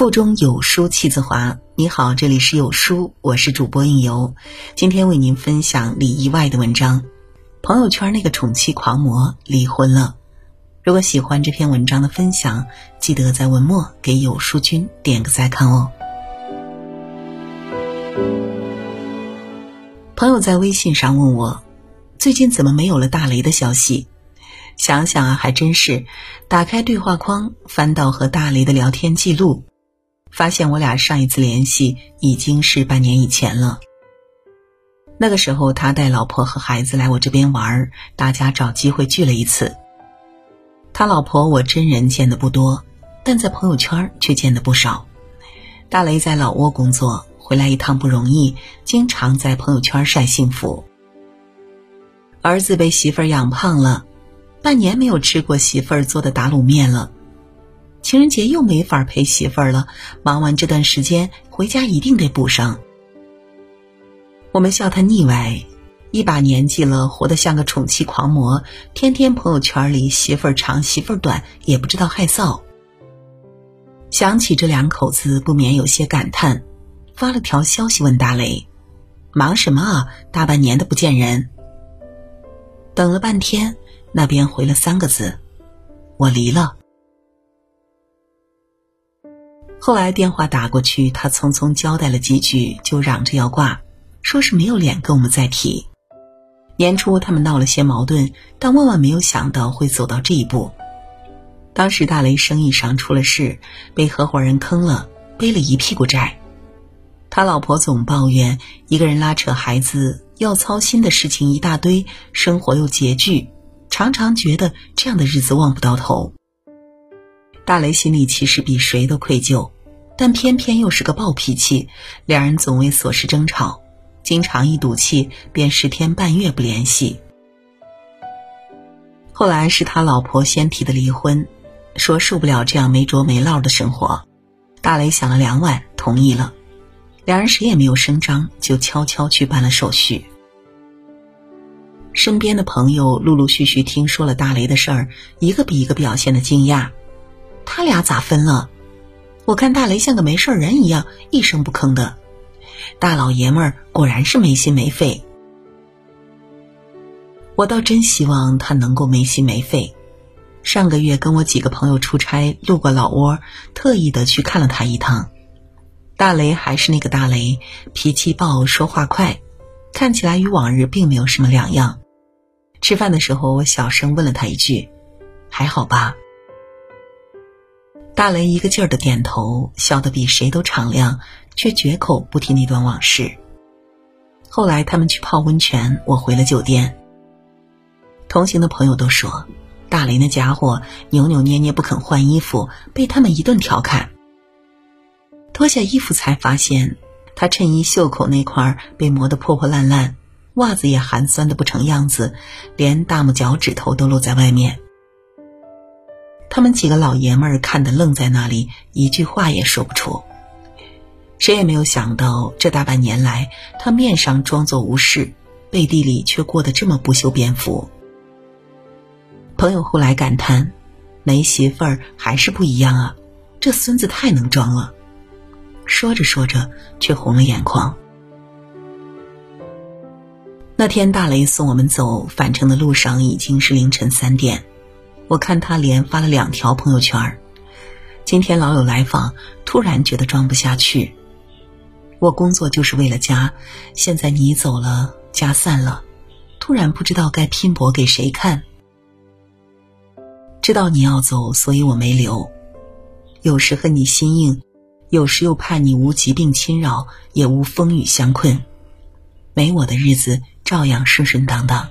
腹中有书气自华。你好，这里是有书，我是主播应由。今天为您分享李意外的文章。朋友圈那个宠妻狂魔离婚了。如果喜欢这篇文章的分享，记得在文末给有书君点个再看哦。朋友在微信上问我，最近怎么没有了大雷的消息？想想啊，还真是。打开对话框，翻到和大雷的聊天记录，发现我俩上一次联系已经是半年以前了。那个时候，他带老婆和孩子来我这边玩，大家找机会聚了一次。他老婆我真人见的不多，但在朋友圈却见的不少。大雷在老挝工作，回来一趟不容易，经常在朋友圈晒幸福。儿子被媳妇儿养胖了。半年没有吃过媳妇儿做的打卤面了，情人节又没法陪媳妇儿了。忙完这段时间回家一定得补上。我们笑他腻歪，一把年纪了，活得像个宠妻狂魔，天天朋友圈里媳妇儿长媳妇儿短，也不知道害臊。想起这两口子，不免有些感叹，发了条消息问大雷：“忙什么啊？大半年的不见人。”等了半天。那边回了三个字：“我离了。”后来电话打过去，他匆匆交代了几句，就嚷着要挂，说是没有脸跟我们再提。年初他们闹了些矛盾，但万万没有想到会走到这一步。当时大雷生意上出了事，被合伙人坑了，背了一屁股债。他老婆总抱怨一个人拉扯孩子，要操心的事情一大堆，生活又拮据。常常觉得这样的日子望不到头。大雷心里其实比谁都愧疚，但偏偏又是个暴脾气，两人总为琐事争吵，经常一赌气便十天半月不联系。后来是他老婆先提的离婚，说受不了这样没着没落的生活。大雷想了两晚，同意了。两人谁也没有声张，就悄悄去办了手续。身边的朋友陆陆续续听说了大雷的事儿，一个比一个表现的惊讶。他俩咋分了？我看大雷像个没事人一样，一声不吭的。大老爷们儿果然是没心没肺。我倒真希望他能够没心没肺。上个月跟我几个朋友出差，路过老挝，特意的去看了他一趟。大雷还是那个大雷，脾气暴，说话快。看起来与往日并没有什么两样。吃饭的时候，我小声问了他一句：“还好吧？”大雷一个劲儿的点头，笑得比谁都敞亮，却绝口不提那段往事。后来他们去泡温泉，我回了酒店。同行的朋友都说，大雷那家伙扭扭捏捏不肯换衣服，被他们一顿调侃。脱下衣服才发现。他衬衣袖口那块被磨得破破烂烂，袜子也寒酸的不成样子，连大拇脚趾头都露在外面。他们几个老爷们儿看得愣在那里，一句话也说不出。谁也没有想到，这大半年来，他面上装作无事，背地里却过得这么不修边幅。朋友后来感叹：“没媳妇儿还是不一样啊，这孙子太能装了。”说着说着，却红了眼眶。那天大雷送我们走返程的路上已经是凌晨三点，我看他连发了两条朋友圈今天老友来访，突然觉得装不下去。我工作就是为了家，现在你走了，家散了，突然不知道该拼搏给谁看。知道你要走，所以我没留。有时恨你心硬。有时又怕你无疾病侵扰，也无风雨相困，没我的日子照样顺顺当当。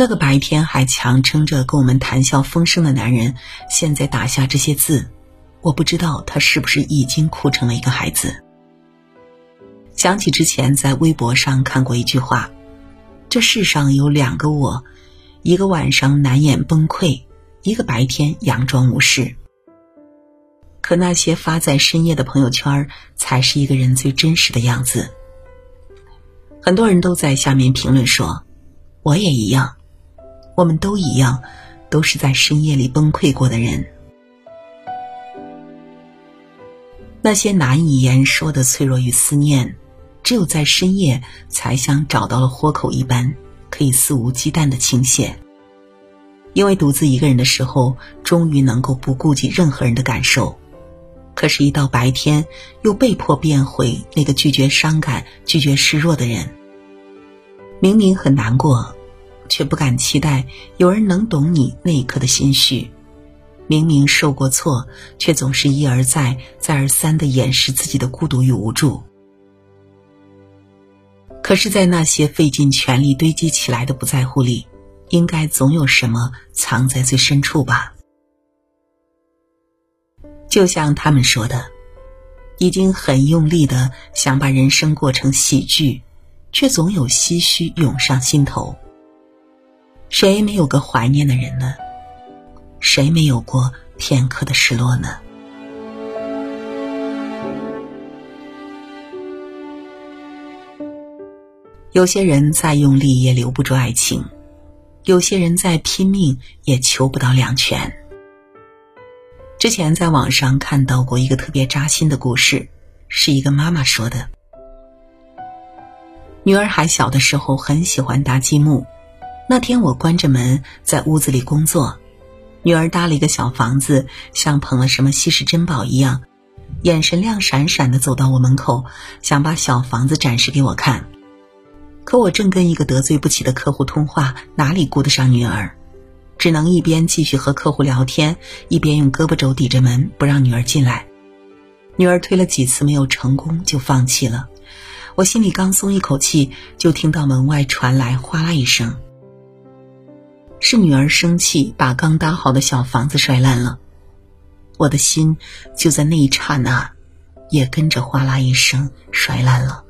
那个白天还强撑着跟我们谈笑风生的男人，现在打下这些字，我不知道他是不是已经哭成了一个孩子。想起之前在微博上看过一句话：“这世上有两个我，一个晚上难掩崩溃。”一个白天佯装无事，可那些发在深夜的朋友圈才是一个人最真实的样子。很多人都在下面评论说：“我也一样，我们都一样都是在深夜里崩溃过的人。那些难以言说的脆弱与思念只有在深夜才像找到了豁口一般可以肆无忌惮的倾泻。因为独自一个人的时候终于能够不顾及任何人的感受。可是一到白天又被迫变回那个拒绝伤感拒绝示弱的人。明明很难过却不敢期待有人能懂你那一刻的心绪；明明受过挫，却总是一而再、再而三的掩饰自己的孤独与无助。可是，在那些费尽全力堆积起来的不在乎里，应该总有什么藏在最深处吧。就像他们说的，已经很用力的想把人生过成喜剧，却总有唏嘘涌上心头。谁没有个怀念的人呢？谁没有过片刻的失落呢？有些人再用力也留不住爱情，有些人再拼命也求不到两全。之前在网上看到过一个特别扎心的故事，是一个妈妈说的。女儿还小的时候很喜欢搭积木，那天我关着门在屋子里工作，女儿搭了一个小房子，像捧了什么稀世珍宝一样，眼神亮闪闪的走到我门口，想把小房子展示给我看。可我正跟一个得罪不起的客户通话，哪里顾得上女儿？只能一边继续和客户聊天，一边用胳膊肘抵着门，不让女儿进来。女儿推了几次没有成功，就放弃了。我心里刚松一口气，就听到门外传来哗啦一声，是女儿生气把刚搭好的小房子摔烂了。我的心就在那一刹那，也跟着哗啦一声摔烂了。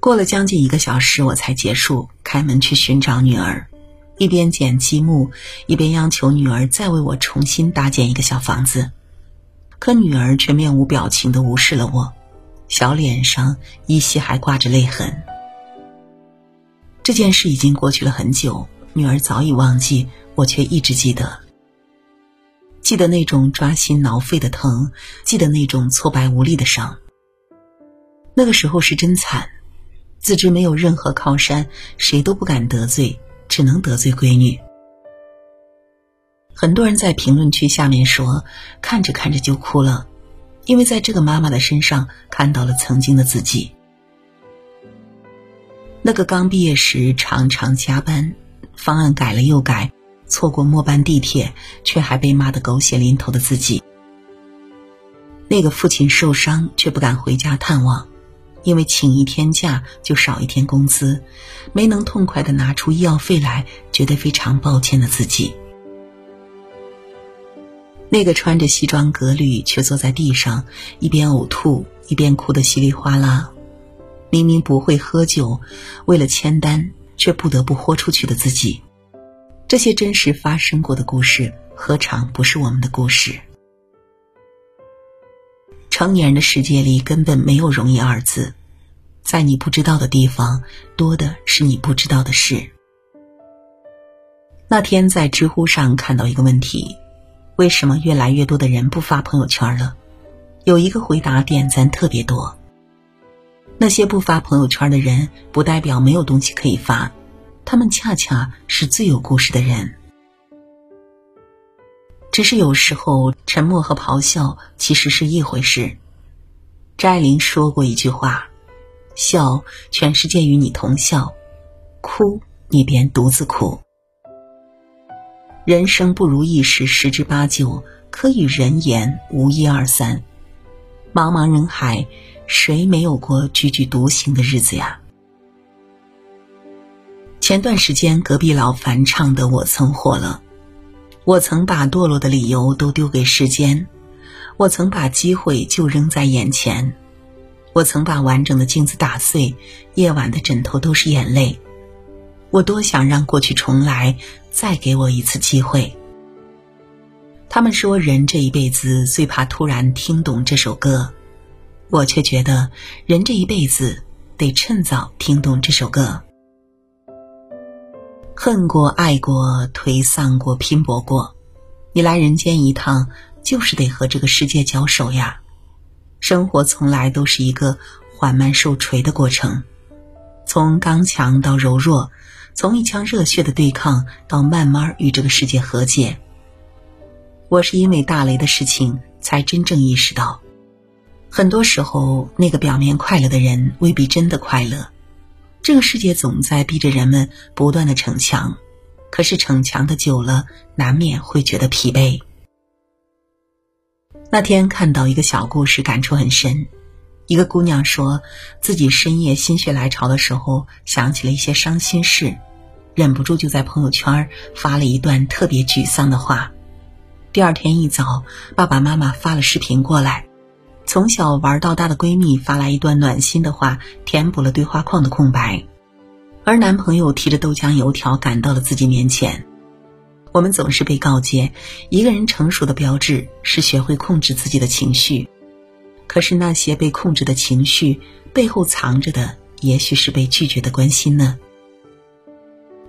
过了将近一个小时，我才结束开门去寻找女儿，一边捡积木，一边央求女儿再为我重新搭建一个小房子。可女儿却面无表情的无视了我，小脸上依稀还挂着泪痕。这件事已经过去了很久，女儿早已忘记，我却一直记得。记得那种抓心挠肺的疼，记得那种挫败无力的伤。那个时候是真惨。自知没有任何靠山，谁都不敢得罪，只能得罪闺女。很多人在评论区下面说，看着看着就哭了，因为在这个妈妈的身上看到了曾经的自己。那个刚毕业时常常加班，方案改了又改，错过末班地铁却还被骂得狗血淋头的自己。那个父亲受伤却不敢回家探望。因为请一天假就少一天工资，没能痛快的拿出医药费来，觉得非常抱歉的自己。那个穿着西装革履却坐在地上，一边呕吐一边哭得稀里哗啦，明明不会喝酒，为了签单却不得不豁出去的自己。这些真实发生过的故事，何尝不是我们的故事？成年人的世界里根本没有容易二字，在你不知道的地方，多的是你不知道的事。那天在知乎上看到一个问题：为什么越来越多的人不发朋友圈了？有一个回答点赞特别多。那些不发朋友圈的人，不代表没有东西可以发，他们恰恰是最有故事的人。只是有时候，沉默和咆哮其实是一回事。张爱玲说过一句话：“笑，全世界与你同笑；哭，你便独自哭。”人生不如意事十之八九，可与人言无一二三。茫茫人海，谁没有过踽踽独行的日子呀？前段时间，隔壁老樊唱的《我曾》火了。我曾把堕落的理由都丢给时间，我曾把机会就扔在眼前，我曾把完整的镜子打碎，夜晚的枕头都是眼泪。我多想让过去重来，再给我一次机会。他们说人这一辈子最怕突然听懂这首歌，我却觉得人这一辈子得趁早听懂这首歌。恨过，爱过，颓丧过，拼搏过，你来人间一趟，就是得和这个世界交手呀。生活从来都是一个缓慢受锤的过程，从刚强到柔弱，从一腔热血的对抗到慢慢与这个世界和解。我是因为大雷的事情才真正意识到，很多时候那个表面快乐的人未必真的快乐。这个世界总在逼着人们不断的逞强，可是逞强的久了，难免会觉得疲惫。那天看到一个小故事，感触很深。一个姑娘说自己深夜心血来潮的时候，想起了一些伤心事，忍不住就在朋友圈发了一段特别沮丧的话。第二天一早，爸爸妈妈发了视频过来，从小玩到大的闺蜜发来一段暖心的话，填补了对话框的空白，而男朋友提着豆浆油条赶到了自己面前。我们总是被告诫，一个人成熟的标志是学会控制自己的情绪。可是那些被控制的情绪背后藏着的，也许是被拒绝的关心呢？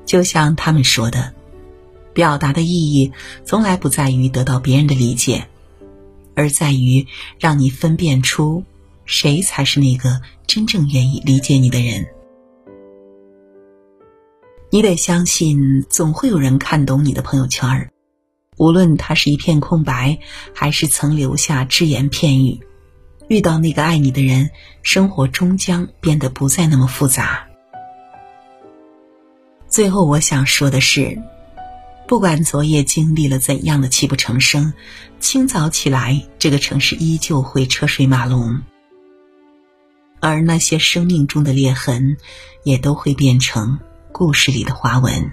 就像他们说的，表达的意义从来不在于得到别人的理解，而在于让你分辨出谁才是那个真正愿意理解你的人。你得相信，总会有人看懂你的朋友圈儿，无论它是一片空白，还是曾留下只言片语。遇到那个爱你的人，生活终将变得不再那么复杂。最后，我想说的是，不管昨夜经历了怎样的泣不成声，清早起来，这个城市依旧会车水马龙，而那些生命中的裂痕，也都会变成。故事里的花纹，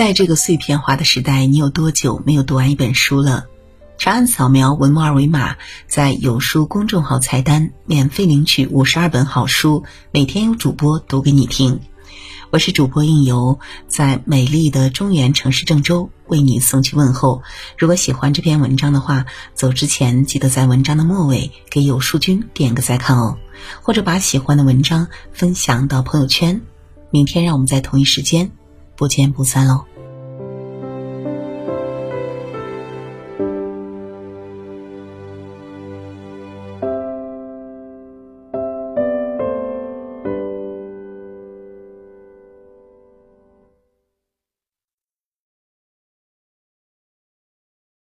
在这个碎片化的时代，你有多久没有读完一本书了？长按扫描文末二维码，在有书公众号菜单免费领取五十二本好书，每天有主播读给你听。我是主播应由，在美丽的中原城市郑州为你送去问候。如果喜欢这篇文章的话，走之前记得在文章的末尾给有书君点个再看哦，或者把喜欢的文章分享到朋友圈。明天让我们在同一时间不见不散喽。